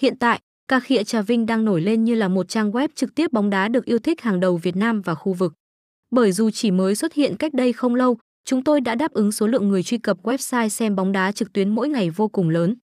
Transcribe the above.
Hiện tại, Cà Khịa Trà Vinh đang nổi lên như là một trang web trực tiếp bóng đá được yêu thích hàng đầu Việt Nam và khu vực. Bởi dù chỉ mới xuất hiện cách đây không lâu, chúng tôi đã đáp ứng số lượng người truy cập website xem bóng đá trực tuyến mỗi ngày vô cùng lớn.